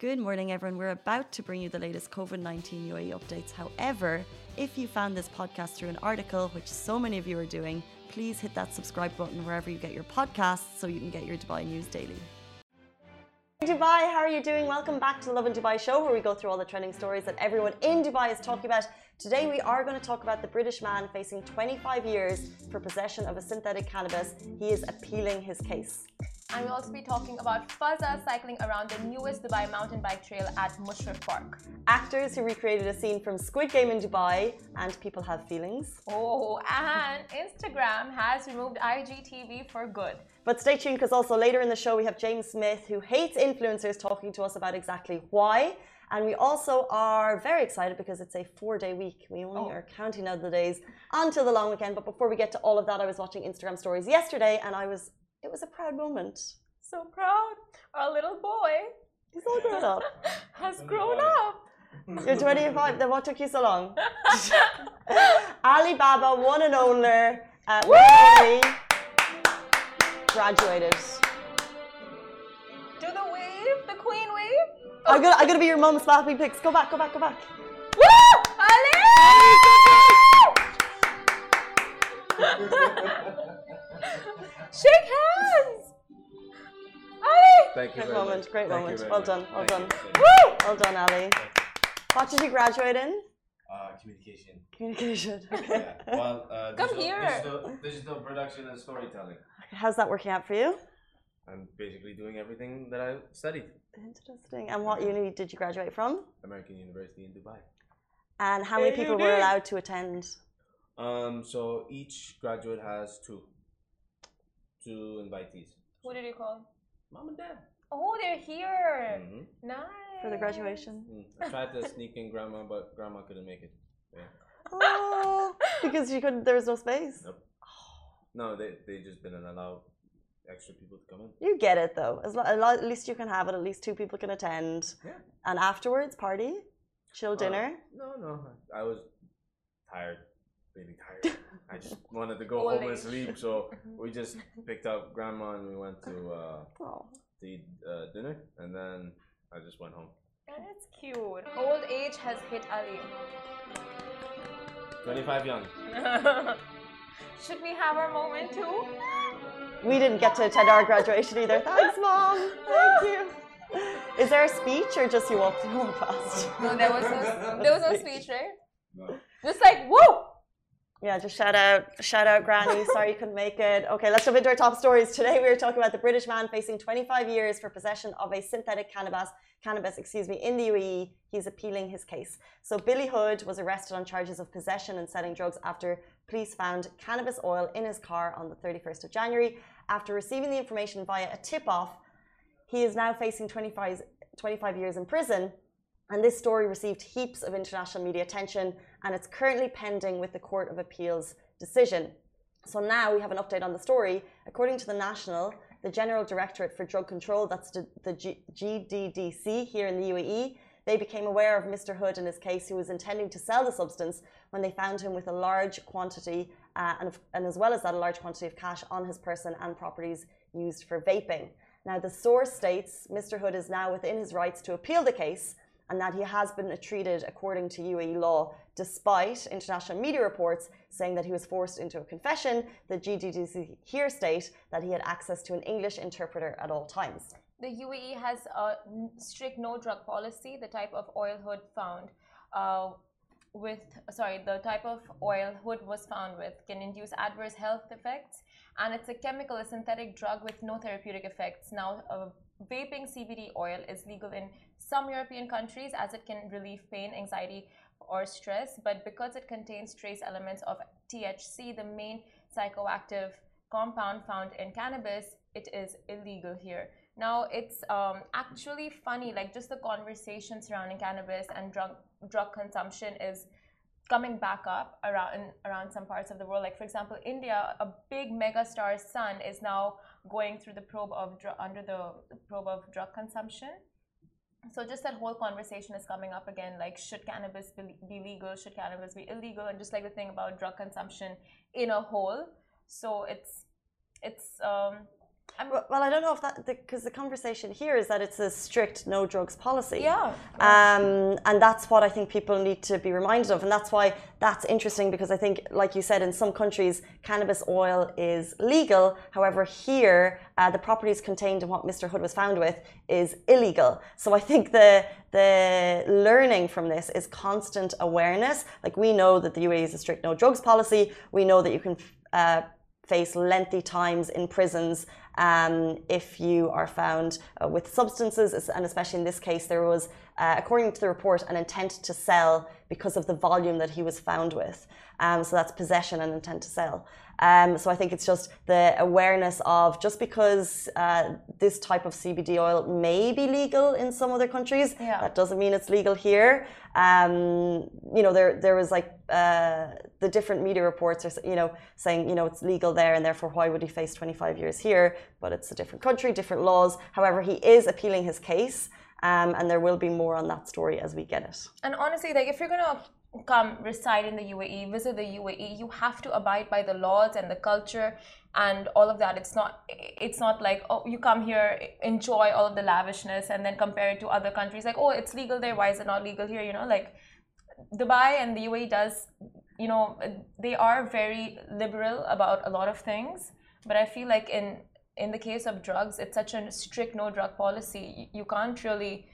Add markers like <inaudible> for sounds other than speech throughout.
Good morning, everyone. We're about to bring you the latest COVID 19 UAE updates. However, if you found this podcast through an article, which so many of you are doing, please hit that subscribe button wherever you get your podcasts so you can get your Dubai news daily. Dubai, how are you doing? Welcome back to the Lovin Dubai show where we go through all the trending stories that everyone in Dubai is talking about. Today we are going to talk about the British man facing 25 years for possession of a synthetic cannabis. He is appealing his case. And we'll also be talking about Fazza cycling around the newest Dubai mountain bike trail at Mushrif Park. Actors who recreated a scene from Squid Game in Dubai, and people have feelings. Oh, and Instagram has removed IGTV for good. But stay tuned because also later in the show we have James Smith who hates influencers talking to us about exactly why. And we also are very excited because it's a four day week. We only oh. are counting out the days until the long weekend. But before we get to all of that, I was watching Instagram stories yesterday and I was it was a proud moment. So proud. Our little boy. He's all grown up. <laughs> has grown up. <laughs> You're 25. Then what took you so long? <laughs> Alibaba, one and only, uh, graduated. Do the wave, the queen wave. Oh. I'm gonna, I'm gonna be your mum's slapping pics. Go back, go back, go back. Woo! Ali! Shake hands! Ali! Thank you. Great moment, much. great Thank moment. Well much. done, well Thank done. Woo! Well done, Ali. What did you graduate in? Uh, communication. Communication. <laughs> Okay. Yeah. Well, uh, Come digital, here. Digital, digital production and storytelling. How's that working out for you? I'm basically doing everything that I studied. Interesting. And what uni did you graduate from? American University in Dubai. And how many people were allowed to attend? Um, so each graduate has two, two invitees. Who did you call? Mom and dad. Oh, they're here. Mm-hmm. Nice. For the graduation? Mm. I tried to sneak in grandma, but grandma couldn't make it. Yeah. Oh, <laughs> because she couldn't. There was no space. Nope. No, they they just didn't allow extra people to come in. You get it though. As lo- at least you can have it. At least two people can attend. Yeah. And afterwards, party, chill dinner. Uh, no, no, I was tired, really tired. <laughs> I just wanted to go Old <laughs> home and sleep, so <laughs> we just picked up grandma and we went to uh, oh. to eat uh, dinner, and then I just went home. That's cute. Old age has hit Ali. Twenty-five young. <laughs> Should we have our moment too? We didn't get to attend our graduation either. Thanks, mom. Thank you. Is there a speech or just you walked walk past? No, there was no, there was no speech, right? No. Just like woo. Yeah, just shout out, shout out, Granny. <laughs> Sorry you couldn't make it. Okay, let's jump into our top stories. Today we are talking about the British man facing 25 years for possession of a synthetic cannabis, cannabis, excuse me, in the UAE. He's appealing his case. So Billy Hood was arrested on charges of possession and selling drugs after police found cannabis oil in his car on the 31st of January. After receiving the information via a tip-off, he is now facing 25, 25 years in prison. And this story received heaps of international media attention, and it's currently pending with the Court of Appeal's decision. So now we have an update on the story. According to the National, the General Directorate for Drug Control, that's the, GDDC here in the UAE, they became aware of Mr. Hood and his case, who was intending to sell the substance when they found him with a large quantity, uh, and, and as well as that, a large quantity of cash on his person and properties used for vaping. Now, the source states Mr. Hood is now within his rights to appeal the case and that he has been treated according to UAE law, despite international media reports saying that he was forced into a confession. The GDDC here state that he had access to an English interpreter at all times. The UAE has a strict no drug policy. The type of oil Hood found uh, with, sorry, the type of oil Hood was found with can induce adverse health effects, and it's a chemical, a synthetic drug with no therapeutic effects. Now, uh, vaping CBD oil is legal in some European countries as it can relieve pain, anxiety, or stress, but because it contains trace elements of THC, the main psychoactive compound found in cannabis, it is illegal here. Now, it's um, actually funny, like just the conversation surrounding cannabis and drug drug consumption is coming back up around around some parts of the world. Like for example, India, a big mega star's son is now going through the probe of under the probe of drug consumption. So just that whole conversation is coming up again. Like, should cannabis be legal? Should cannabis be illegal? And just like the thing about drug consumption in a whole. So it's it's um, Well, well, I don't know if that because the, conversation here is that it's a strict no drugs policy. Yeah. Um, and that's what I think people need to be reminded of, and that's why that's interesting because I think, like you said, in some countries cannabis oil is legal. However, here uh, the properties contained in what Mr. Hood was found with is illegal. So I think the the learning from this is constant awareness. Like we know that the UAE is a strict no drugs policy. We know that you can. Uh, face lengthy times in prisons um, if you are found uh, with substances, and especially in this case, there was, uh, according to the report, an intent to sell because of the volume that he was found with. Um, so that's possession and intent to sell. Um, so I think it's just the awareness of just because uh, this type of CBD oil may be legal in some other countries, yeah. that doesn't mean it's legal here. Um, you know, there there was like uh, the different media reports are you know saying you know it's legal there and therefore why would he face 25 years here? But it's a different country, different laws. However, he is appealing his case, um, and there will be more on that story as we get it. And honestly, like if you're gonna come reside in the UAE, visit the UAE, you have to abide by the laws and the culture and all of that. It's not it's not like oh you come here, enjoy all of the lavishness and then compare it to other countries like oh it's legal there, why is it not legal here? You know, like Dubai and the UAE does you know they are very liberal about a lot of things, but I feel like in in the case of drugs, it's such a strict no drug policy. You can't really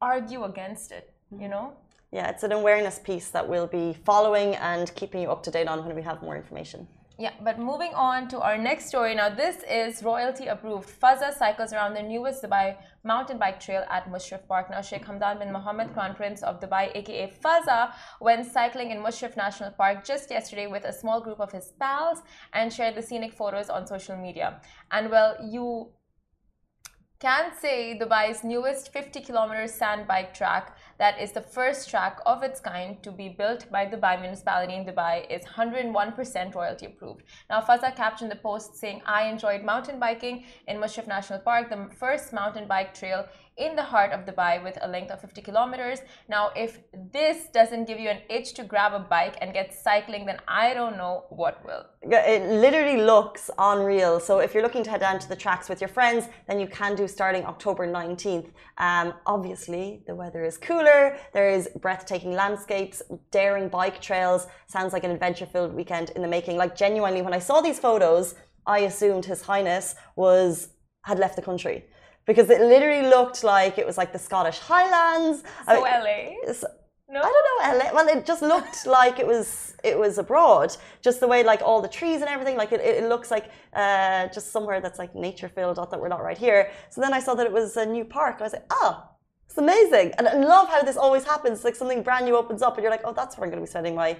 argue against it, you mm-hmm. know? Yeah, it's an awareness piece that we'll be following and keeping you up to date on when we have more information. Yeah, but moving on to our next story. Now, this is royalty approved. Fazza cycles around the newest Dubai mountain bike trail at Mushrif Park. Now, Sheikh Hamdan bin Mohammed, Crown Prince of Dubai, aka Fazza, went cycling in Mushrif National Park just yesterday with a small group of his pals and shared the scenic photos on social media. And well, you can say Dubai's newest 50 kilometer sand bike track, that is the first track of its kind to be built by Dubai municipality in Dubai, is 101% royalty approved. Now, Fazza captioned the post saying, I enjoyed mountain biking in Mushrif National Park, the first mountain bike trail in the heart of Dubai with a length of 50 kilometers. Now, if this doesn't give you an itch to grab a bike and get cycling, then I don't know what will. It literally looks unreal. So, if you're looking to head down to the tracks with your friends, then you can do starting October 19th. Um, obviously, the weather is cooler, there is breathtaking landscapes, daring bike trails. Sounds like an adventure filled weekend in the making. Like, genuinely, when I saw these photos, I assumed His Highness was had left the country because it literally looked like it was like the Scottish Highlands. So LA. No? I don't know LA. Well, it just looked <laughs> like it was it was abroad. Just the way like all the trees and everything. Like it, it looks like uh, just somewhere that's like nature filled. Not that we're not right here. So then I saw that it was a new park. I was like, oh, it's amazing. And I love how this always happens. Like something brand new opens up, and you're like, oh, that's where I'm going to be spending my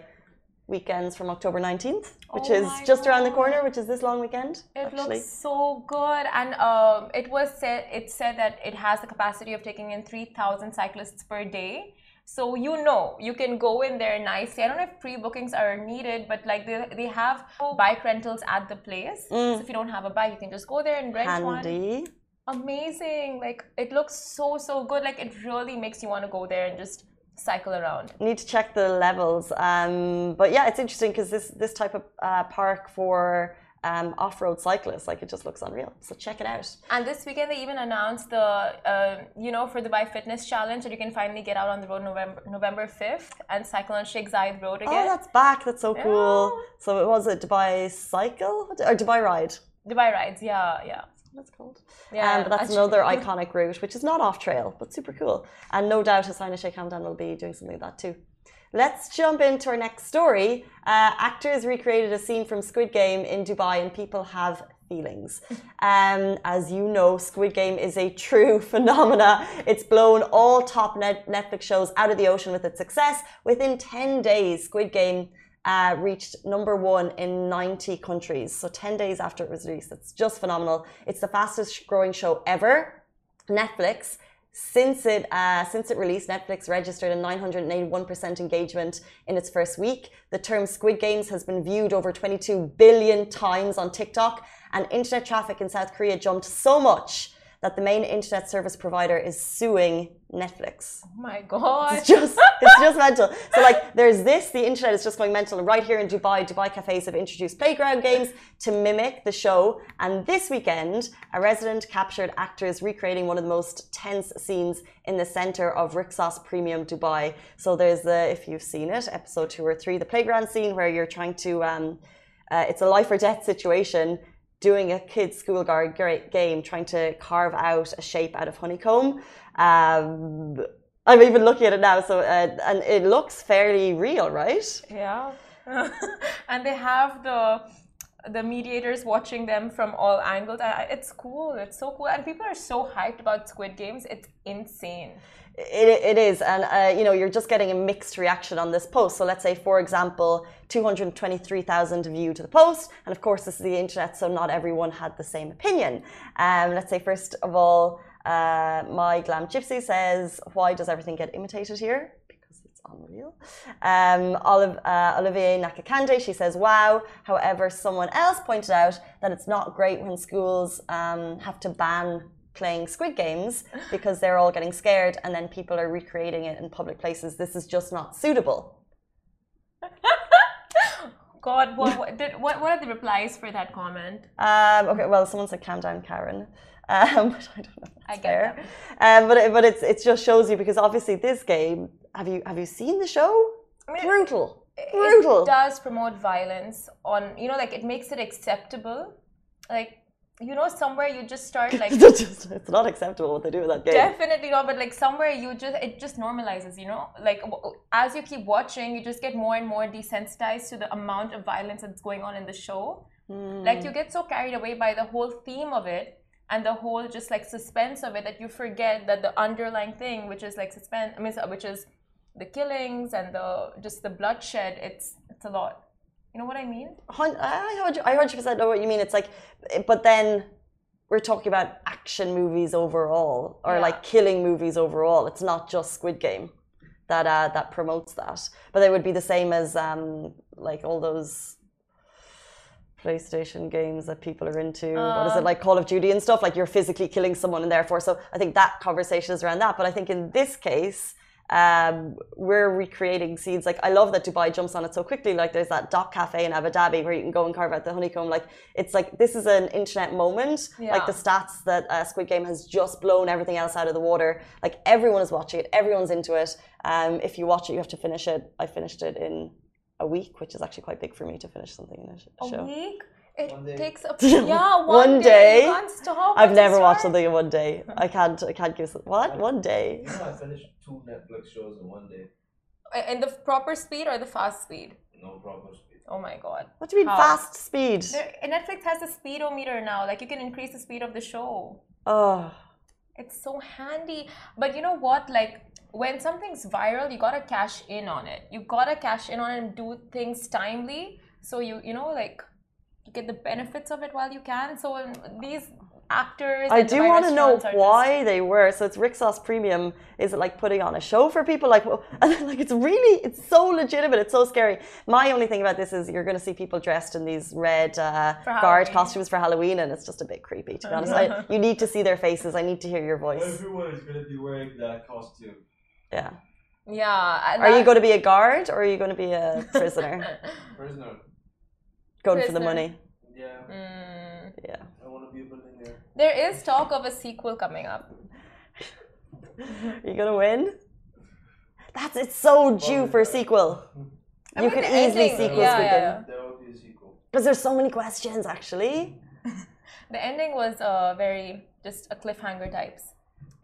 weekends from October 19th, which Oh is just around the corner, which is this long weekend. It actually. looks so good, and um, it was said it said that it has the capacity of taking in three thousand cyclists per day. So you know you can go in there nicely. I don't know if pre-bookings are needed, but like they, they have bike rentals at the place. So if you don't have a bike, you can just go there and rent one. Handy. Amazing! Like it looks so so good. Like it really makes you want to go there and just cycle around. Need to check the levels. Um, but yeah, it's interesting because this this type of uh, park for um, off-road cyclists, like it just looks unreal. So check it out. And this weekend they even announced the, uh, you know, for the Dubai Fitness Challenge that you can finally get out on the road November November fifth and cycle on Sheikh Zayed Road again. Oh, that's back. That's so cool. So it was a Dubai cycle or Dubai ride. Dubai rides, yeah, yeah, That's called. yeah. um, but that's another iconic route, which is not off trail, but super cool. And no doubt Highness Sheikh Hamdan will be doing something like that too. Let's jump into our next story. Uh, actors recreated a scene from Squid Game in Dubai, and people have feelings. <laughs> Um, as you know, Squid Game is a true <laughs> phenomena. It's blown all top net Netflix shows out of the ocean with its success. Within 10 days, Squid Game uh, reached number one in 90 countries. So 10 days after it was released. It's just phenomenal. It's the fastest growing show ever. Netflix, since it uh, since it released, Netflix registered a 981% engagement in its first week. The term Squid Games has been viewed over 22 billion times on TikTok, and internet traffic in South Korea jumped so much that the main internet service provider is suing Netflix. Oh my god. It's just it's just mental. So like there's this, the internet is just going mental. And right here in Dubai, Dubai cafes have introduced playground games to mimic the show. And this weekend, a resident captured actors recreating one of the most tense scenes in the center of Rixos Premium Dubai. So there's the, if you've seen it, episode two or three, the playground scene where you're trying to um, uh, it's a life or death situation doing a kid's school guard game, trying to carve out a shape out of honeycomb. Um, I'm even looking at it now, so uh, and it looks fairly real, right? Yeah, <laughs> and they have the the mediators watching them from all angles. It's cool. It's so cool, and people are so hyped about Squid Games. It's insane. It, it is, and uh, you know, you're just getting a mixed reaction on this post. So let's say, for example, 223,000 view to the post, and of course, this is the internet, so not everyone had the same opinion. Um, let's say, first of all, uh, my glam gypsy says, "Why does everything get imitated here?" Because it's unreal. Um, Olive, uh, Olivier Nakakande, she says, "Wow." However, someone else pointed out that it's not great when schools um, have to ban playing Squid Games because they're all getting scared and then people are recreating it in public places. This is just not suitable. <laughs> God, what, what, did, what, what are the replies for that comment? Um, okay, well, someone said calm down, Karen. Um, <laughs> but I don't know. I get fair. Um, but it, but it's it just shows you because obviously this game. Have you have you seen the show? I mean, Brutal. Brutal. It does promote violence on you know like it makes it acceptable. Like you know somewhere you just start <laughs> like it's, just, it's not acceptable what they do with that game. Definitely not but like somewhere you just it just normalizes you know? Like as you keep watching you just get more and more desensitized to the amount of violence that's going on in the show. Mm. like you get so carried away by the whole theme of it and the whole just like suspense of it that you forget that the underlying thing which is like suspense i mean which is the killings and the just the bloodshed it's it's a lot you know what I mean? I heard you, I heard you know what you mean. It's like, but then we're talking about action movies overall, or yeah. like killing movies overall. It's not just Squid Game that uh, that promotes that, but they would be the same as um, like all those PlayStation games that people are into. What is it uh. like Call of Duty and stuff? Like you're physically killing someone, and therefore, so I think that conversation is around that. But I think in this case um, we're recreating scenes. Like I love that Dubai jumps on it so quickly. Like there's that Dock Cafe in Abu Dhabi where you can go and carve out the honeycomb. Like it's like this is an internet moment. Yeah. Like the stats that uh, Squid Game has just blown everything else out of the water. Like everyone is watching it. Everyone's into it. Um, if you watch it, you have to finish it. I finished it in a week, which is actually quite big for me to finish something in a, sh- a show. A week? It takes a <laughs> yeah one, one day. day. You can't stop. I've never watched something in one day. I can't. I can't give what one day. You know, I finished two Netflix shows in one day. In the proper speed or the fast speed? No proper speed. Oh my god. What do you mean How? fast speed? There, Netflix has a speedometer now. Like you can increase the speed of the show. Oh. It's so handy. But you know what? Like when something's viral, you gotta cash in on it. You gotta cash in on it and do things timely. So you you know like you get the benefits of it while you can. So these actors. I do want to know why just... they were. So it's Rixos Premium. Is it like putting on a show for people? Like, <laughs> like it's really, it's so legitimate. It's so scary. My only thing about this is you're going to see people dressed in these red uh, guard costumes for Halloween, and it's just a bit creepy. To be honest, I, <laughs> you need to see their faces. I need to hear your voice. Everyone is going to be wearing that costume. Yeah. Yeah. Are you going to be a guard or are you going to be a prisoner? <laughs> prisoner. Going prisoner. for the money. Yeah. Mm. Yeah. I want to be a billionaire. There is talk of a sequel coming up. <laughs> you gonna win? That's it's so due for a sequel. I you could easily ending, sequel yeah, yeah, yeah. There will be a sequel. Because there's so many questions actually. <laughs> the ending was uh, very just a cliffhanger types.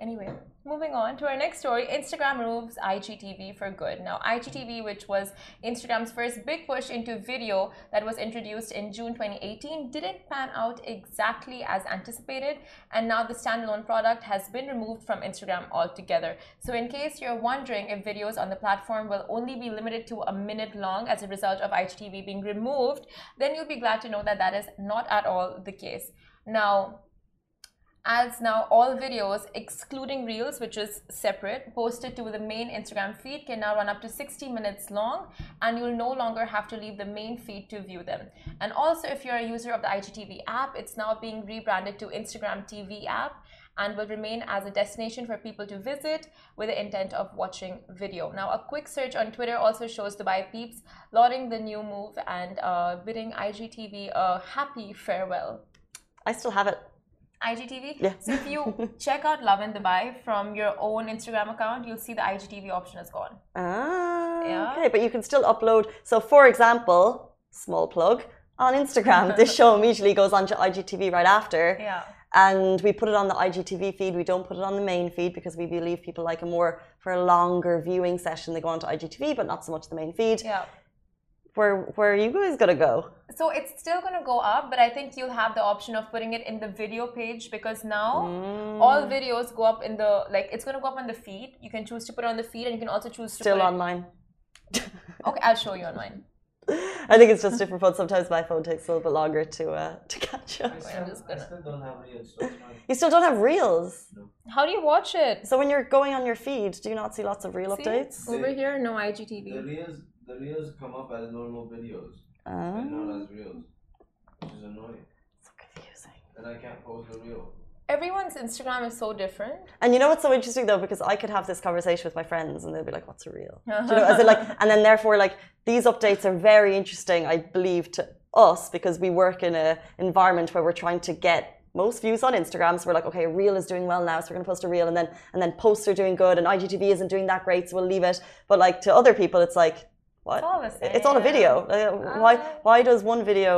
Anyway, moving on to our next story Instagram removes IGTV for good. Now, IGTV, which was Instagram's first big push into video that was introduced in June 2018, didn't pan out exactly as anticipated, and now the standalone product has been removed from Instagram altogether. So, in case you're wondering if videos on the platform will only be limited to a minute long as a result of IGTV being removed, then you'll be glad to know that that is not at all the case. Now, as now all videos excluding reels which is separate posted to the main instagram feed can now run up to 60 minutes long and you'll no longer have to leave the main feed to view them and also if you're a user of the igtv app it's now being rebranded to instagram tv app and will remain as a destination for people to visit with the intent of watching video. Now, a quick search on Twitter also shows Dubai peeps lauding the new move and uh, bidding IGTV a happy farewell. I still have it. IGTV? Yeah. So if you <laughs> check out Lovin Dubai from your own Instagram account, you'll see the IGTV option is gone. Ah, Yeah. okay, but you can still upload. So, for example, small plug on Instagram, <laughs> this show immediately goes on to IGTV right after. Yeah. and we put it on the IGTV feed. We don't put it on the main feed because we believe people like a more for a longer viewing session. They go on to IGTV, but not so much the main feed. Yeah. Where where are you guys gonna go? So it's still going to go up, but I think you'll have the option of putting it in the video page because now Mm. all videos go up in the like it's going to go up on the feed. You can choose to put it on the feed, and you can also choose to Still put on mine. It, <laughs> okay, I'll show you online. <laughs> I think it's just different phones. Sometimes my phone takes a little bit longer to uh, to catch up. I still, just gonna- still don't have reels. So. You still don't have reels. How do you watch it? So when you're going on your feed, do you not see lots of reel See? updates? Over here, no The IGTV. reels, the reels come up as normal videos and not Oh, as reels, which is annoying. It's so confusing. And I can't post a reel. Everyone's Instagram is so different. And you know what's so interesting though, because I could have this conversation with my friends and they'll be like, "What's a reel?" Do you know, as in like, <laughs> and then therefore like these updates are very interesting, I believe, to us because we work in a environment where we're trying to get most views on Instagram. So we're like, okay, a reel is doing well now, so we're gonna post a reel, and then and then posts are doing good, and IGTV isn't doing that great, so we'll leave it. But like to other people, it's like, what? It's all the same. It's all a video. Uh, why Uh. why does one video?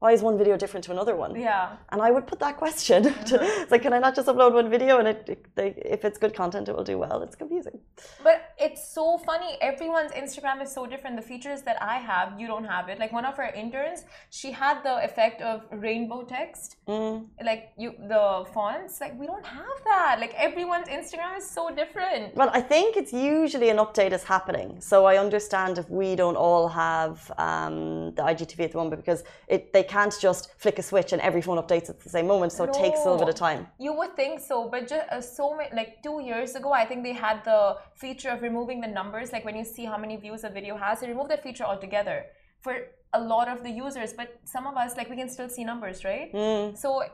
Why is one video different to another one? Yeah. And I would put that question. <laughs> To, it's like, can I not just upload one video and it, it they, if it's good content, it will do well? It's confusing. But it's so funny. Everyone's Instagram is so different. The features that I have, you don't have it. Like one of our interns, she had the effect of rainbow text. Mm. Like you, the fonts. Like we don't have that. Like everyone's Instagram is so different. Well, I think it's usually an update is happening. So I understand if we don't all have um, the IGTV at the moment because it they can't just flick a switch and every phone updates at the same moment. So it takes a little bit of time. You would think so, but just uh, so many, like two years ago, I think they had the feature of removing the numbers. Like when you see how many views a video has, they removed that feature altogether for a lot of the users. But some of us, like we can still see numbers, right? Mm. So it,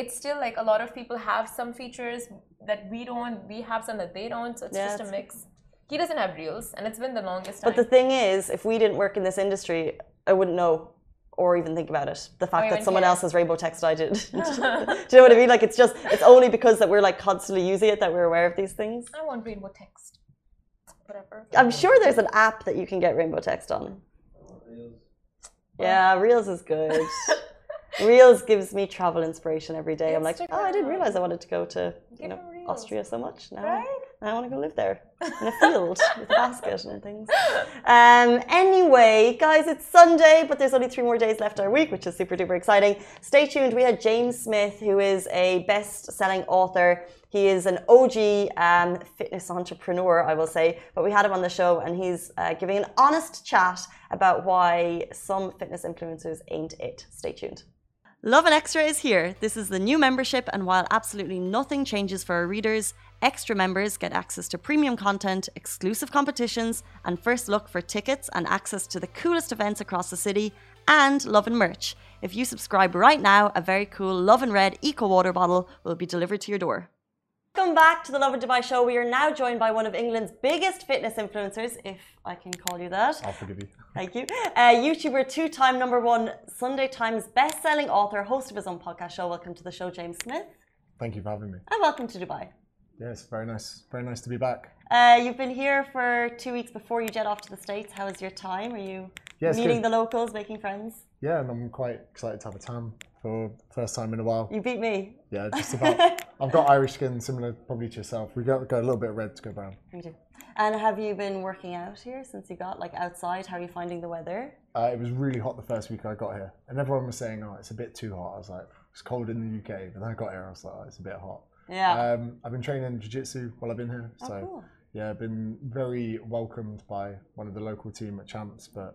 it's still like a lot of people have some features that we don't. We have some that they don't. So it's Yeah, just a mix. He doesn't have reels, and it's been the longest time. But the thing is, if we didn't work in this industry, I wouldn't know or even think about it. The fact that someone care. else has rainbow text, I did. <laughs> Do you know what I mean? <laughs> Like it's just it's only because that we're like constantly using it that we're aware of these things. I want rainbow text. Whatever. I'm sure there's an app that you can get rainbow text on. Yeah, Reels is good. <laughs> Reels gives me travel inspiration every day. I'm like, oh, I didn't realize I wanted to go to you Give know. Austria so much. Now, Right? I want to go live there in a <laughs> field with a basket and things. Um, anyway, guys, it's Sunday, but there's only three more days left our week, which is super duper exciting. Stay tuned. We had James Smith, who is a best-selling author. He is an OG um, fitness entrepreneur, I will say. But we had him on the show, and he's uh, giving an honest chat about why some fitness influencers ain't it. Stay tuned. Lovin Extra is here. This is the new membership, and while absolutely nothing changes for our readers, extra members get access to premium content, exclusive competitions, and first look for tickets and access to the coolest events across the city, and Lovin merch. If you subscribe right now, a very cool Lovin Red Eco Water bottle will be delivered to your door. Welcome back to the Lovin Dubai show. We are now joined by one of England's biggest fitness influencers, if I can call you that. I'll forgive you. <laughs> Thank you. Uh, YouTuber, two time number one Sunday Times best selling author, host of his own podcast show. Welcome to the show, James Smith. Thank you for having me. And welcome to Dubai. Yes, very nice. Very nice to be back. Uh, you've been here for two weeks before you jet off to the States. How is your time? Are you Yeah, meeting good. the locals, making friends? Yeah, and I'm quite excited to have a tan for first time in a while. You beat me. Yeah, <laughs> just about. I've got Irish skin, similar probably to yourself. We got, got a little bit of red to go brown. Me too. And have you been working out here since you got like outside? How are you finding the weather? Uh, it was really hot the first week I got here, and everyone was saying, "Oh, it's a bit too hot." I was like, "It's cold in the UK," but then I got here, I was like, oh, "It's a bit hot." Yeah. Um, I've been training jiu-jitsu while I've been here, oh, so cool. yeah, I've been very welcomed by one of the local team at Champs, but a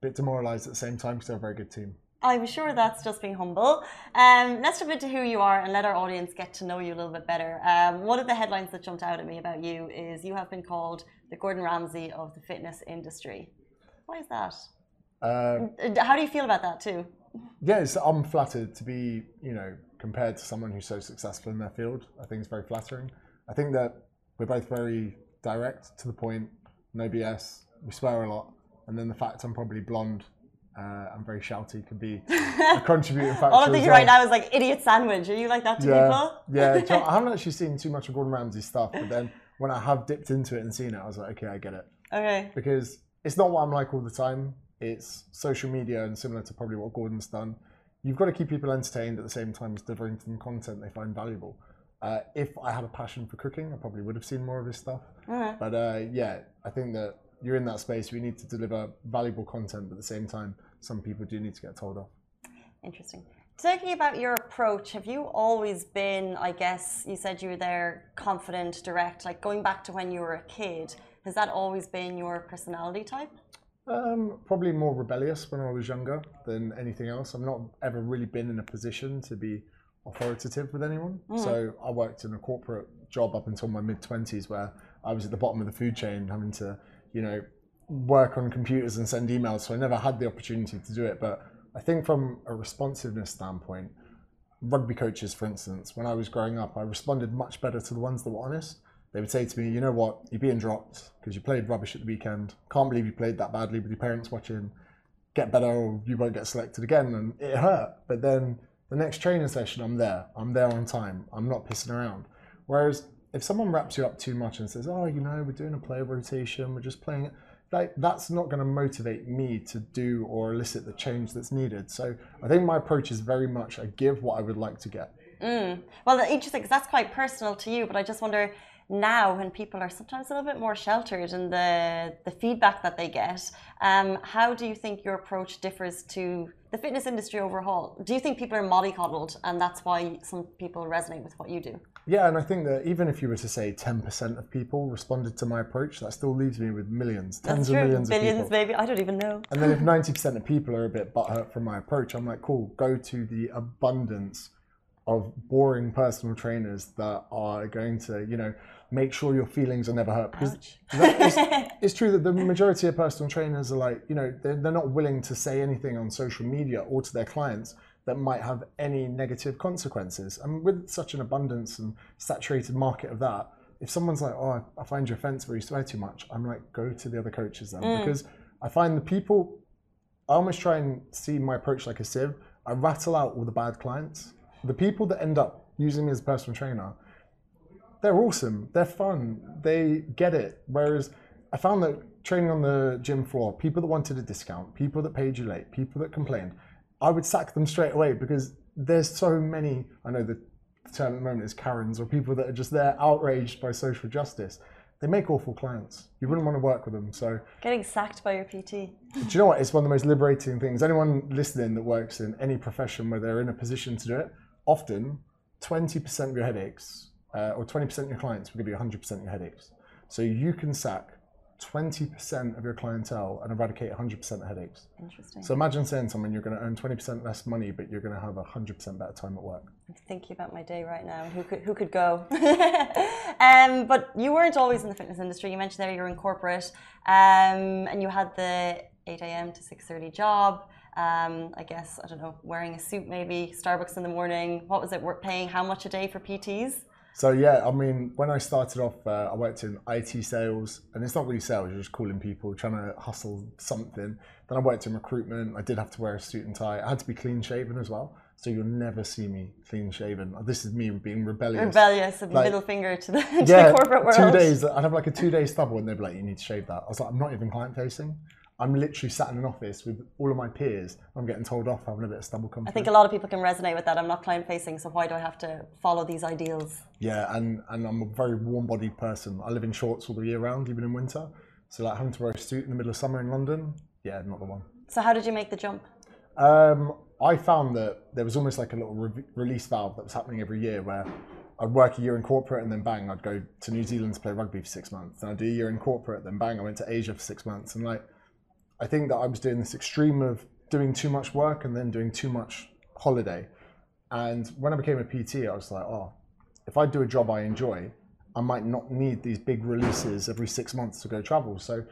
bit demoralised at the same time because they're a very good team. I'm sure that's just being humble. Um, let's jump into who you are and let our audience get to know you a little bit better. Um, one of the headlines that jumped out at me about you is you have been called the Gordon Ramsay of the fitness industry. Why is that? Uh, How do you feel about that too? Yes, I'm flattered to be, you know, compared to someone who's so successful in their field. I think it's very flattering. I think that we're both very direct, to the point, no BS. We swear a lot, and then the fact I'm probably blonde uh, and very shouty could be a <laughs> contributing factor. All I'm thinking well. right now is like idiot sandwich. Are you like that to Yeah, people? yeah. do you know, I haven't actually seen too much of Gordon Ramsay's stuff, but then when I have dipped into it and seen it, I was like, okay, I get it Okay. because it's not what I'm like all the time. It's social media and similar to probably what Gordon's done. You've got to keep people entertained at the same time as delivering them content they find valuable. Uh, if I had a passion for cooking, I probably would have seen more of his stuff. Alright. But uh, yeah, I think that you're in that space. We need to deliver valuable content, but at the same time, some people do need to get told off. Interesting. Talking about your approach, have you always been, I guess, you said you were there confident, direct, like going back to when you were a kid, has that always been your personality type? Um, probably more rebellious when I was younger than anything else. I've not ever really been in a position to be authoritative with anyone. So I worked in a corporate job up until my mid twenties, where I was at the bottom of the food chain, having to, you know, work on computers and send emails. So I never had the opportunity to do it. But I think from a responsiveness standpoint, rugby coaches, for instance, when I was growing up, I responded much better to the ones that were honest. They would say to me, you know what, you're being dropped because you played rubbish at the weekend. Can't believe you played that badly with your parents watching. Get better or you won't get selected again. And it hurt. But then the next training session, I'm there. I'm there on time. I'm not pissing around. Whereas if someone wraps you up too much and says, oh, you know, we're doing a player rotation, we're just playing it, like that's not going to motivate me to do or elicit the change that's needed. So I think my approach is very much I give what I would like to get. Mm. Well, interesting because that's quite personal to you. But I just wonder now when people are sometimes a little bit more sheltered in the the feedback that they get, um, how do you think your approach differs to the fitness industry overall? Do you think people are mollycoddled and that's why some people resonate with what you do? Yeah, and I think that even if you were to say 10% of people responded to my approach, that still leaves me with millions, tens of millions of Billions, people. maybe. I don't even know. And then if <laughs> 90% of people are a bit butthurt from my approach, I'm like, cool, go to the abundance of boring personal trainers that are going to, you know, make sure your feelings are never hurt. Because Ouch. <laughs> that is- <laughs> it's true that the majority of personal trainers are like, you know, they're, they're not willing to say anything on social media or to their clients that might have any negative consequences. And with such an abundance and saturated market of that, if someone's like, oh, I find your offensive or you swear too much, I'm like, go to the other coaches then. Mm. Because I find the people, I almost try and see my approach like a sieve. I rattle out all the bad clients. The people that end up using me as a personal trainer, they're awesome. They're fun. They get it. Whereas I found that training on the gym floor, people that wanted a discount, people that paid you late, people that complained, I would sack them straight away because there's so many. I know the term at the moment is Karens or people that are just there outraged by social justice. They make awful clients. You wouldn't want to work with them. So Getting sacked by your PT. do you know what? It's one of the most liberating things. Anyone listening that works in any profession where they're in a position to do it, often 20% of your headaches uh, or 20% of your clients will give you 100% of your headaches. So you can sack 20% of your clientele and eradicate 100% of headaches. Interesting. So imagine saying to someone you're going to earn 20% less money, but you're going to have 100% better time at work. I'm thinking about my day right now. Who could who could go? <laughs> um, but you weren't always in the fitness industry. You mentioned there you were in corporate, um, and you had the 8 a.m. to 6:30 job. Um, I guess I don't know, wearing a suit maybe, Starbucks in the morning. What was it? Worth paying how much a day for PTs? So yeah, I mean, when I started off, uh, I worked in IT sales, and it's not really sales; you're just calling people, trying to hustle something. Then I worked in recruitment. I did have to wear a suit and tie. I had to be clean shaven as well, so you'll never see me clean shaven. This is me being rebellious. Rebellious, Like- middle finger to the, <laughs> to yeah, the corporate world. two days. I'd have like a two-day stubble, and they'd be like, "You need to shave that." I was like, "I'm not even client-facing. I'm literally sat in an office with all of my peers. I'm getting told off having a bit of stubble come I think a lot of people can resonate with that. I'm not client facing, so why do I have to follow these ideals? Yeah, and, and I'm a very warm bodied person. I live in shorts all the year round, even in winter. So like having to wear a suit in the middle of summer in London, yeah, not the one. So how did you make the jump? Um, I found that there was almost like a little re- release valve that was happening every year where I'd work a year in corporate and then bang, I'd go to New Zealand to play rugby for six months. Then I'd do a year in corporate, then bang, I went to Asia for six months. And like, I think that I was doing this extreme of doing too much work and then doing too much holiday. And when I became a PT, I was like, oh, if I do a job I enjoy, I might not need these big releases every six months to go travel. So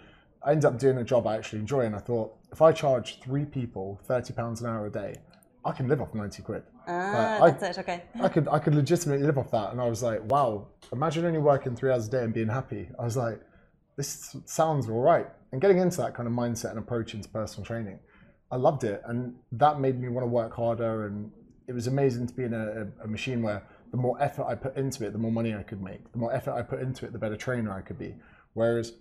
I ended up doing a job I actually enjoy. And I thought, if I charge three people £30 an hour a day, I can live off 90 quid. Ah, I- that's it. Okay. I could I could legitimately live off that, and I was like, wow. Imagine only working three hours a day and being happy. I was like, this sounds all right. And getting into that kind of mindset and approach into personal training, I loved it, and that made me want to work harder. And it was amazing to be in a, a machine where the more effort I put into it, the more money I could make. The more effort I put into it, the better trainer I could be. Whereas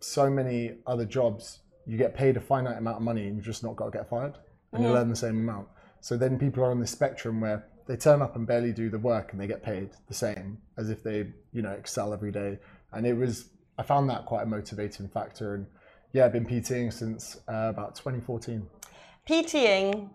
so many other jobs, you get paid a finite amount of money and you've just not got to get fired, and you learn the same amount. So then people are on this spectrum where they turn up and barely do the work and they get paid the same as if they, you know, excel every day. And it was, I found that quite a motivating factor. And yeah, I've been PTing since uh, about 2014. PTing,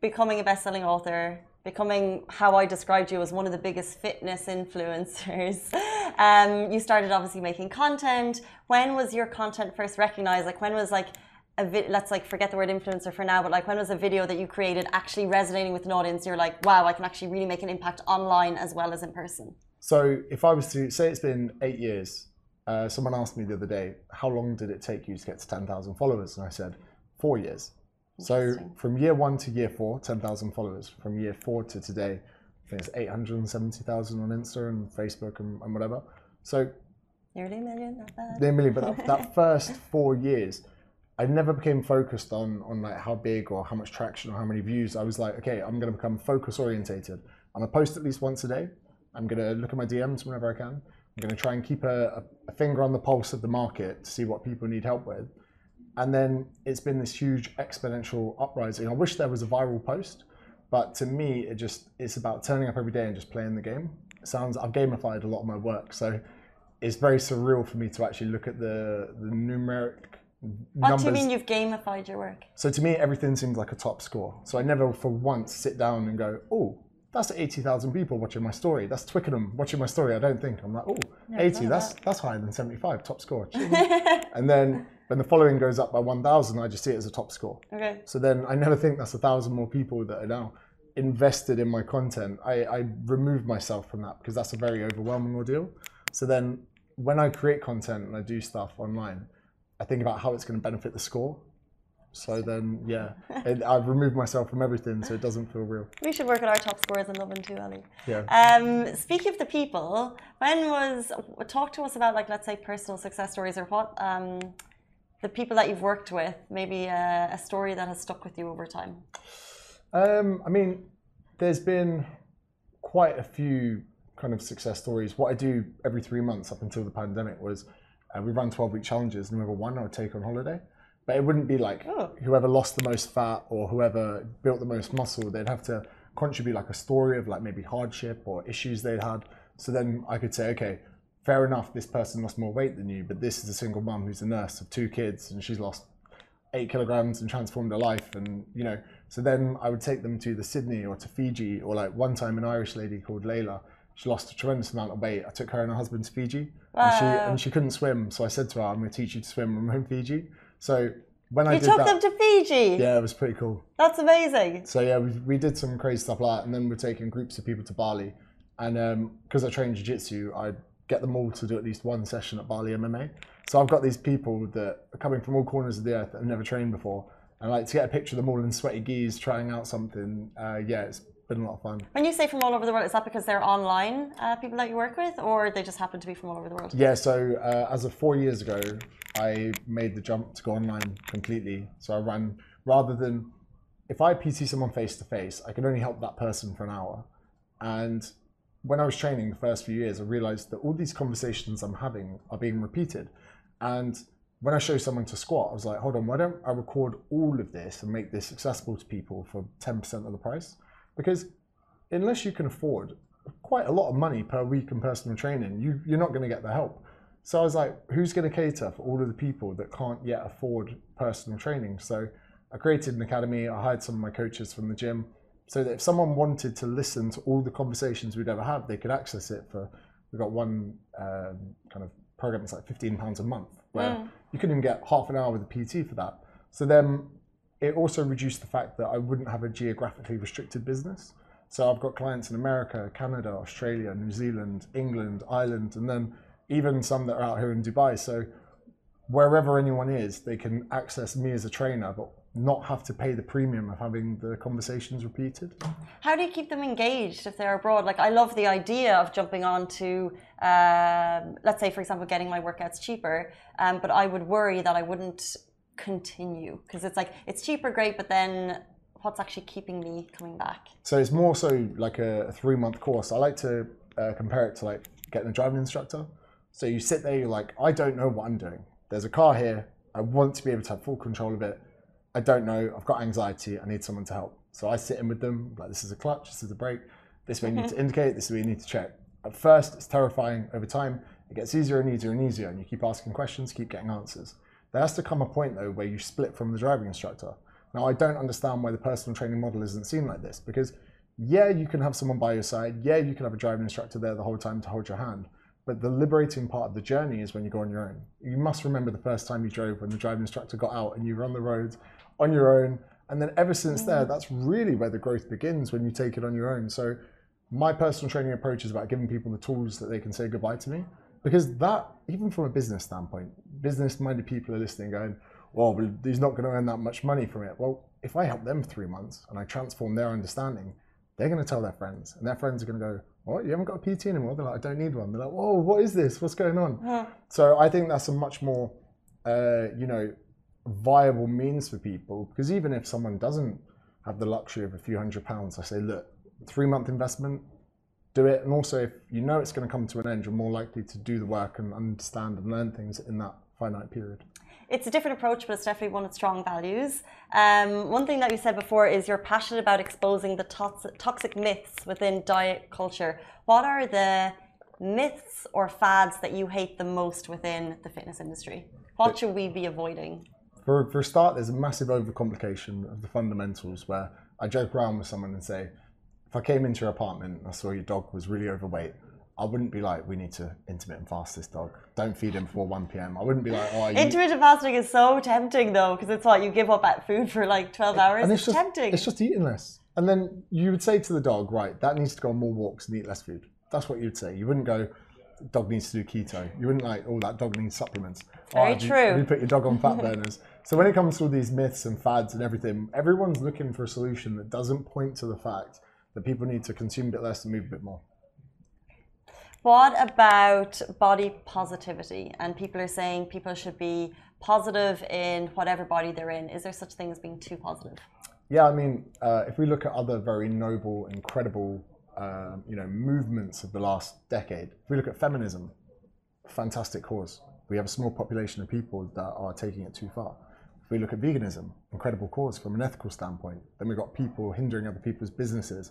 becoming a best-selling author, becoming how I described you as one of the biggest fitness influencers. <laughs> Um, you started obviously making content. When was your content first recognized? Like when was like a vi- let's like forget the word influencer for now, but like when was a video that you created actually resonating with an audience? You're like, wow, I can actually really make an impact online as well as in person. So if I was to say it's been eight years, uh, someone asked me the other day, how long did it take you to get to 10,000 followers? And I said, four years. So from year one to year four, 10,000 followers. From year four to today, I think it's 870,000 on Insta and Facebook and, and whatever. So Nearly a million, not bad. near a million, but that, that <laughs> first four years, I never became focused on on like how big or how much traction or how many views. I was like, okay, I'm going to become focus orientated. I'm gonna post at least once a day. I'm gonna look at my DMs whenever I can. I'm gonna try and keep a, a, a finger on the pulse of the market to see what people need help with. And then it's been this huge exponential uprising. I wish there was a viral post, but to me, it just it's about turning up every day and just playing the game. It sounds I've gamified a lot of my work, so it's very surreal for me to actually look at the the numeric What numbers. do you mean you've gamified your work? So to me, everything seems like a top score. So I never for once sit down and go, oh, that's 80,000 people watching my story. That's Twickenham watching my story. I don't think. I'm like, oh, 80, that's, that's higher than 75, top score. <laughs> and then when the following goes up by 1,000, I just see it as a top score. Okay. So then I never think that's a thousand more people that are now invested in my content. I, I remove myself from that because that's a very overwhelming ordeal. So then when I create content and I do stuff online, I think about how it's going to benefit the score. So then, yeah, <laughs> it, I've removed myself from everything so it doesn't feel real. We should work at our top scores in Dublin too, Ali. Yeah. Um, speaking of the people, when was talk to us about like let's say personal success stories or what um, the people that you've worked with, maybe a, a story that has stuck with you over time. Um, I mean, there's been quite a few kind of success stories. What I do every three months up until the pandemic was uh, we run 12 week challenges, and whoever won, I would take on holiday. But it wouldn't be like Oh. whoever lost the most fat or whoever built the most muscle. They'd have to contribute like a story of like maybe hardship or issues they'd had. So then I could say, okay, fair enough, this person lost more weight than you, but this is a single mum who's a nurse of two kids and she's lost eight kilograms and transformed her life and you know so then i would take them to the sydney or to fiji or like one time an irish lady called layla she lost a tremendous amount of weight i took her and her husband to fiji and she and she couldn't swim so i said to her i'm going to teach you to swim in fiji so when i You did took that them to Fiji. yeah it was pretty cool That's amazing. so yeah, we, we did some crazy stuff like that, and then we're taking groups of people to Bali, and because I train jiu-jitsu, I get them all to do at least one session at Bali MMA. So I've got these people that are coming from all corners of the earth that have never trained before, and like to get a picture of them all in sweaty gis trying out something. Uh, yeah, it's been a lot of fun. When you say from all over the world, is that because they're online uh, people that you work with, or they just happen to be from all over the world? Yeah, so uh, as of four years ago, I made the jump to go online completely. So I ran rather than if I PT someone face to face, I can only help that person for an hour. And when I was training the first few years, I realized that all these conversations I'm having are being repeated. And when I show someone to squat, I was like, hold on, why don't I record all of this and make this accessible to people for 10% of the price? Because unless you can afford quite a lot of money per week in personal training, you, you're not going to get the help. So I was like, who's going to cater for all of the people that can't yet afford personal training? So I created an academy. I hired some of my coaches from the gym so that if someone wanted to listen to all the conversations we'd ever have, they could access it for. We've got one um, kind of program that's like fifteen pounds a month, where you couldn't even get half an hour with a PT for that. So then it also reduced the fact that I wouldn't have a geographically restricted business. So I've got clients in America, Canada, Australia, New Zealand, England, Ireland, and then even some that are out here in Dubai. So wherever anyone is, they can access me as a trainer, but not have to pay the premium of having the conversations repeated. How do you keep them engaged if they're abroad? Like, I love the idea of jumping on to, um, let's say, for example, getting my workouts cheaper, um, but I would worry that I wouldn't continue because it's like, it's cheaper, great, but then what's actually keeping me coming back? So it's more so like a, three month course. I like to uh, compare it to like getting a driving instructor. So you sit there, you're like, I don't know what I'm doing. There's a car here. I want to be able to have full control of it. I don't know. I've got anxiety. I need someone to help. So I sit in with them. Like this is a clutch. This is a brake. This way you need to <laughs> indicate. This is where you need to check. At first, it's terrifying. Over time, it gets easier and easier and easier, and you keep asking questions, keep getting answers. There has to come a point though where you split from the driving instructor. Now, I don't understand why the personal training model isn't seen like this because, yeah, you can have someone by your side. Yeah, you can have a driving instructor there the whole time to hold your hand. But the liberating part of the journey is when you go on your own. You must remember the first time you drove when the driving instructor got out and you were on the road on your own. And then ever since mm. there, that's really where the growth begins when you take it on your own. So my personal training approach is about giving people the tools that they can say goodbye to me. Because that, even from a business standpoint, business minded people are listening going, well, he's not going to earn that much money from it. Well, if I help them three months and I transform their understanding, they're going to tell their friends, and their friends are going to go, "What? You haven't got a PT anymore?" They're like, "I don't need one." They're like, "Whoa, what is this? What's going on?" Yeah. So I think that's a much more, uh, you know, viable means for people because even if someone doesn't have the luxury of a few hundred pounds, I say, look, three month investment, do it. And also, if you know it's going to come to an end, you're more likely to do the work and understand and learn things in that finite period. It's a different approach, but it's definitely one of strong values. Um, one thing that you said before is you're passionate about exposing the toxic, toxic myths within diet culture. What are the myths or fads that you hate the most within the fitness industry? What should we be avoiding? For, for a start, there's a massive overcomplication of the fundamentals where I joke around with someone and say, if I came into your apartment and I saw your dog was really overweight, I wouldn't be like, we need to intermittent fast this dog. Don't feed him before 1 p.m. I wouldn't be like, oh, you... Intermittent fasting is so tempting though, because it's what you give up at food for like 12 hours. and It's, it's just, tempting. It's just eating less. And then you would say to the dog, right, that needs to go on more walks and eat less food. That's what you'd say. You wouldn't go, dog needs to do keto. You wouldn't like, oh, that dog needs supplements. Very oh, have you- true. You, put your dog on fat burners. <laughs> so when it comes to all these myths and fads and everything, everyone's looking for a solution that doesn't point to the fact that people need to consume a bit less and move a bit more. What about body positivity? And people are saying people should be positive in whatever body they're in. Is there such thing as being too positive? Yeah, I mean, uh, if we look at other very noble, incredible, um, you know, movements of the last decade, if we look at feminism, fantastic cause. We have a small population of people that are taking it too far. We look at veganism, incredible cause from an ethical standpoint. Then we've got people hindering other people's businesses,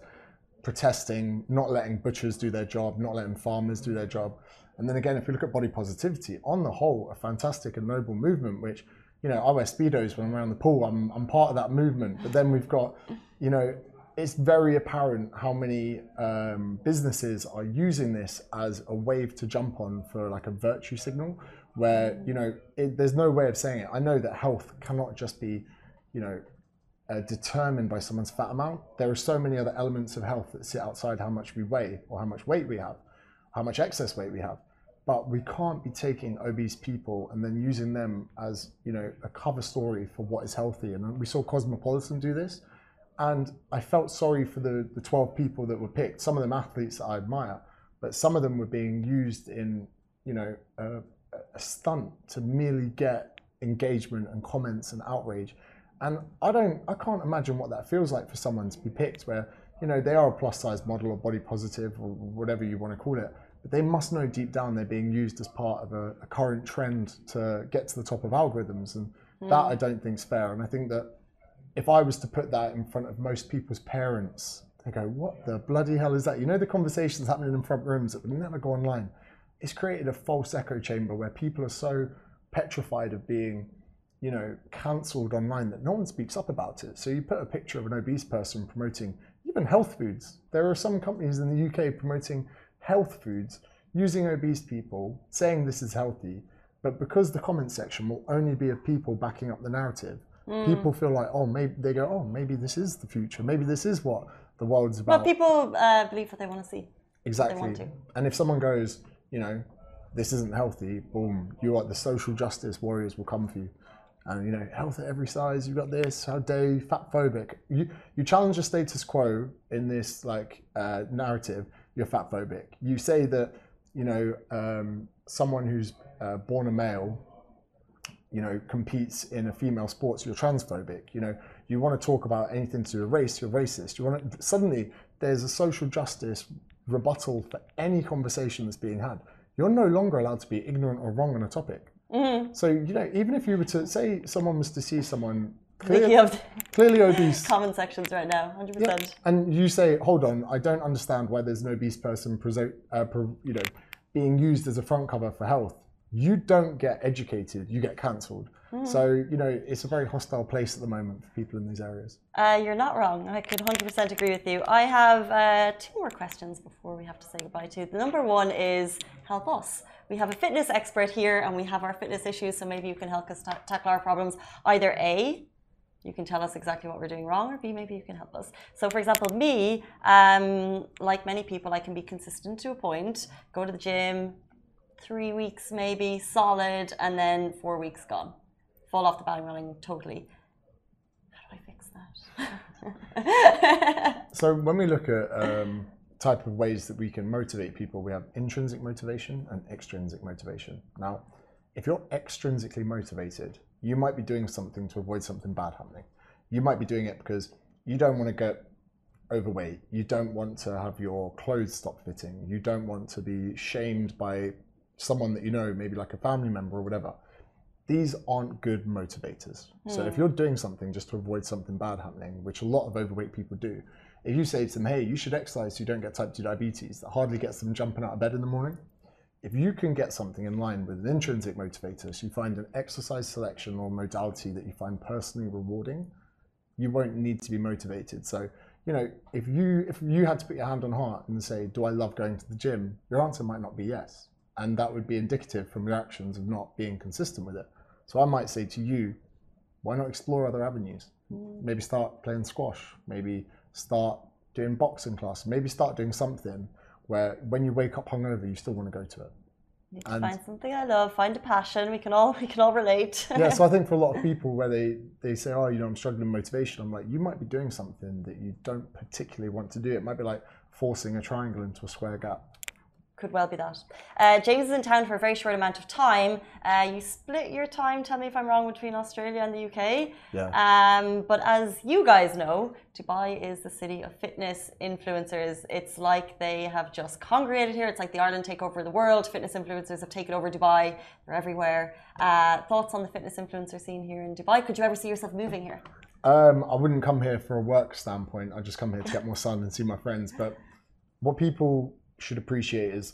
protesting, not letting butchers do their job, not letting farmers do their job. And then again, if we look at body positivity, on the whole, a fantastic and noble movement, which, you know, I wear Speedos when I'm around the pool, I'm, I'm part of that movement. But then we've got, you know, it's very apparent how many um, businesses are using this as a wave to jump on for like a virtue signal where, you know, it, there's no way of saying it. I know that health cannot just be, you know, uh, determined by someone's fat amount. There are so many other elements of health that sit outside how much we weigh or how much weight we have, how much excess weight we have. But we can't be taking obese people and then using them as you know a cover story for what is healthy. And we saw Cosmopolitan do this, and I felt sorry for the the 12 people that were picked. Some of them athletes that I admire, but some of them were being used in you know a, a stunt to merely get engagement and comments and outrage. And I don't, I can't imagine what that feels like for someone to be picked where, you know, they are a plus size model or body positive or whatever you want to call it. But they must know deep down they're being used as part of a, a current trend to get to the top of algorithms. And hmm. that I don't think is fair. And I think that if I was to put that in front of most people's parents, they go, what the bloody hell is that? You know, the conversations happening in front rooms that would never go online. It's created a false echo chamber where people are so petrified of being you know, cancelled online that no one speaks up about it. So you put a picture of an obese person promoting even health foods. There are some companies in the UK promoting health foods using obese people, saying this is healthy, but because the comment section will only be of people backing up the narrative, people feel like, oh, maybe they go, oh, maybe this is the future. Maybe this is what the world's about. Well, people uh, believe what they want to see. Exactly. And if someone goes, you know, this isn't healthy, boom, you are the social justice warriors will come for you. and you know, health at every size. You've got this. How dare you? Fat phobic. You you challenge the status quo in this like uh, narrative. You're fat phobic. You say that you know um, someone who's uh, born a male, you know, competes in a female sports. You're transphobic. You know, you want to talk about anything to with race. You're racist. You want to suddenly there's a social justice rebuttal for any conversation that's being had. You're no longer allowed to be ignorant or wrong on a topic. Mm-hmm. So you know, even if you were to say someone was to see someone clear, clearly obese, <laughs> comment sections right now, hundred yeah, and you say, "Hold on, I don't understand why there's an obese person, uh, you know, being used as a front cover for health." You don't get educated; you get cancelled. So you know, it's a very hostile place at the moment for people in these areas. Uh, you're not wrong. I could 100% agree with you. I have uh, two more questions before we have to say goodbye to. The number one is help us. We have a fitness expert here and we have our fitness issues, so maybe you can help us ta- tackle our problems. Either A, you can tell us exactly what we're doing wrong, or B, maybe you can help us. So, for example, me, um, like many people, I can be consistent to a point, go to the gym, three weeks maybe, solid, and then four weeks gone. Fall off the bandwagon totally. How do I fix that? <laughs> So when we look at um, type of ways that we can motivate people, we have intrinsic motivation and extrinsic motivation. Now, if you're extrinsically motivated, you might be doing something to avoid something bad happening. You might be doing it because you don't want to get overweight. You don't want to have your clothes stop fitting. You don't want to be shamed by someone that you know, maybe like a family member or whatever. These aren't good motivators. So if hmm. you're doing something just to avoid something bad happening, which a lot of overweight people do, if you say to them, hey, you should exercise so you don't get type 2 diabetes, that hardly gets them jumping out of bed in the morning. If you can get something in line with an intrinsic motivator, so you find an exercise selection or modality that you find personally rewarding, you won't need to be motivated. So, you know, if you if you had to put your hand on heart and say, "Do I love going to the gym?" Your answer might not be yes, and that would be indicative from your actions of not being consistent with it. So, I might say to you, why not explore other avenues? Hmm. Maybe start playing squash. Maybe start doing boxing class. Maybe start doing something where when you wake up hungover, you still want to go to it. Need to And- find something I love, find a passion. We can all <laughs> we can all relate. yeah, so I think for a lot of <laughs> people where they, they say, oh, you know, I'm struggling with motivation, I'm like, you might be doing something that you don't particularly want to do. It might be like forcing a triangle into a square gap. Could well be that. Uh, James is in town for a very short amount of time. Uh, you split your time, tell me if I'm wrong, between Australia and the UK. Yeah. Um, but as you guys know, Dubai is the city of fitness influencers. It's like they have just congregated here. It's like the Ireland takeover of the world. Fitness influencers have taken over Dubai. They're everywhere. Uh, thoughts on the fitness influencer scene here in Dubai? Could you ever see yourself moving here? Um, I wouldn't come here for a work standpoint. I just come here to get more sun and see my friends. But what people should appreciate is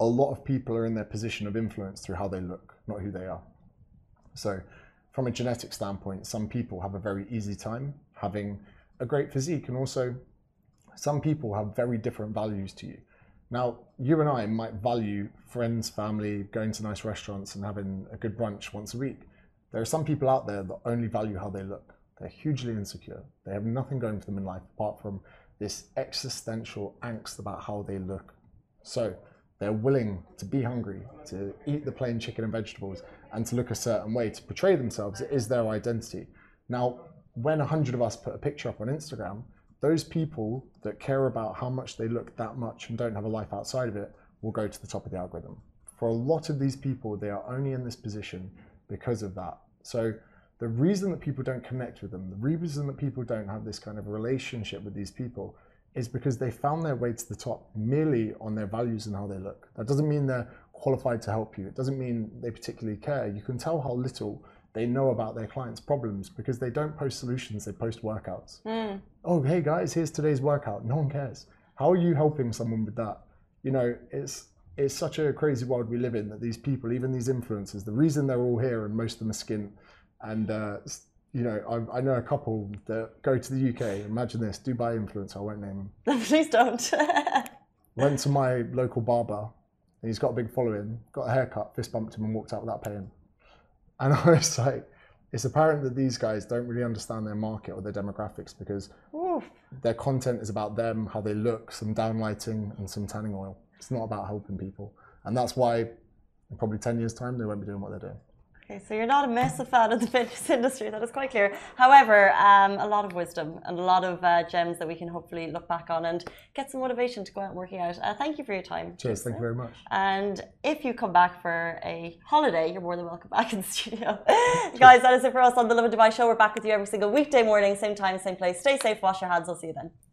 a lot of people are in their position of influence through how they look, not who they are. So, from a genetic standpoint, some people have a very easy time having a great physique, and also some people have very different values to you. Now, you and I might value friends, family, going to nice restaurants, and having a good brunch once a week. There are some people out there that only value how they look. They're hugely insecure. They have nothing going for them in life apart from this existential angst about how they look. So they're willing to be hungry, to eat the plain chicken and vegetables, and to look a certain way, to portray themselves. It is their identity. Now, when a hundred of us put a picture up on Instagram, those people that care about how much they look that much and don't have a life outside of it will go to the top of the algorithm. For a lot of these people, they are only in this position because of that. So the reason that people don't connect with them, the reason that people don't have this kind of relationship with these people is because they found their way to the top merely on their values and how they look. That doesn't mean they're qualified to help you. It doesn't mean they particularly care. You can tell how little they know about their clients' problems because they don't post solutions, they post workouts. Hmm. Oh, hey guys, here's today's workout. No one cares. How are you helping someone with that? You know, it's it's such a crazy world we live in that these people, even these influencers, the reason they're all here and most of them are skint, and uh, you know, I, I know a couple that go to the UK. Imagine this, Dubai influencer. I won't name <laughs> him. Please don't. <laughs> Went to my local barber. And he's got a big following. Got a haircut, fist bumped him, and walked out without paying. And <laughs> I was like, it's apparent that these guys don't really understand their market or their demographics because Oof. their content is about them, how they look, some downlighting, and some tanning oil. It's not about helping people, and that's why in probably ten years' time they won't be doing what they're doing. Okay, so you're not a massive fan of the <laughs> fitness industry. That is quite clear. However, um, a lot of wisdom and a lot of uh, gems that we can hopefully look back on and get some motivation to go out and working out. Uh, thank you for your time. Cheers. Thank you very much. And if you come back for a holiday, you're more than welcome back in the <laughs> studio. <laughs> Guys, that is it for us on the Lovin Dubai show. We're back with you every single weekday morning, same time, same place. Stay safe, wash your hands. I'll see you then.